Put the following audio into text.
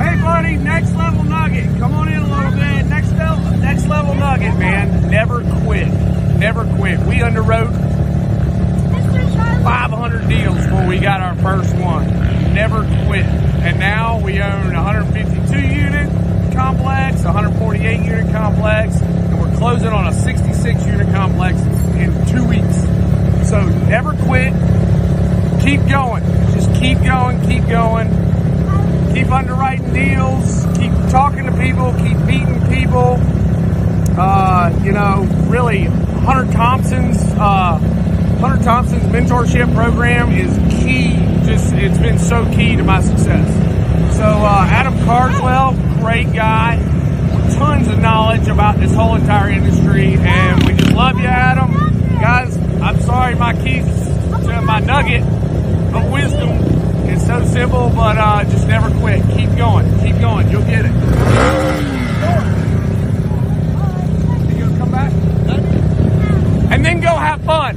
Hey, buddy, next level nugget. Come on in a little bit. Next level, next level nugget, man. Never quit. Never quit. We underwrote 500 deals when we got our first one. Never quit. And now we own 152 unit complex, 148 unit complex, and we're closing on a 66 unit complex in two weeks. So never quit. Keep going. Just keep going, keep going. Keep underwriting deals. Keep talking to people. Keep meeting people. Uh, you know, really, Hunter Thompson's uh, Hunter Thompson's mentorship program is key. Just it's been so key to my success. So uh, Adam Carswell, great guy, tons of knowledge about this whole entire industry, and we just love you, Adam. Guys, I'm sorry my keys to my nugget of wisdom is so simple, but uh, just never quit. Keep going, keep going. You'll get it. You gonna come back? And then go have fun.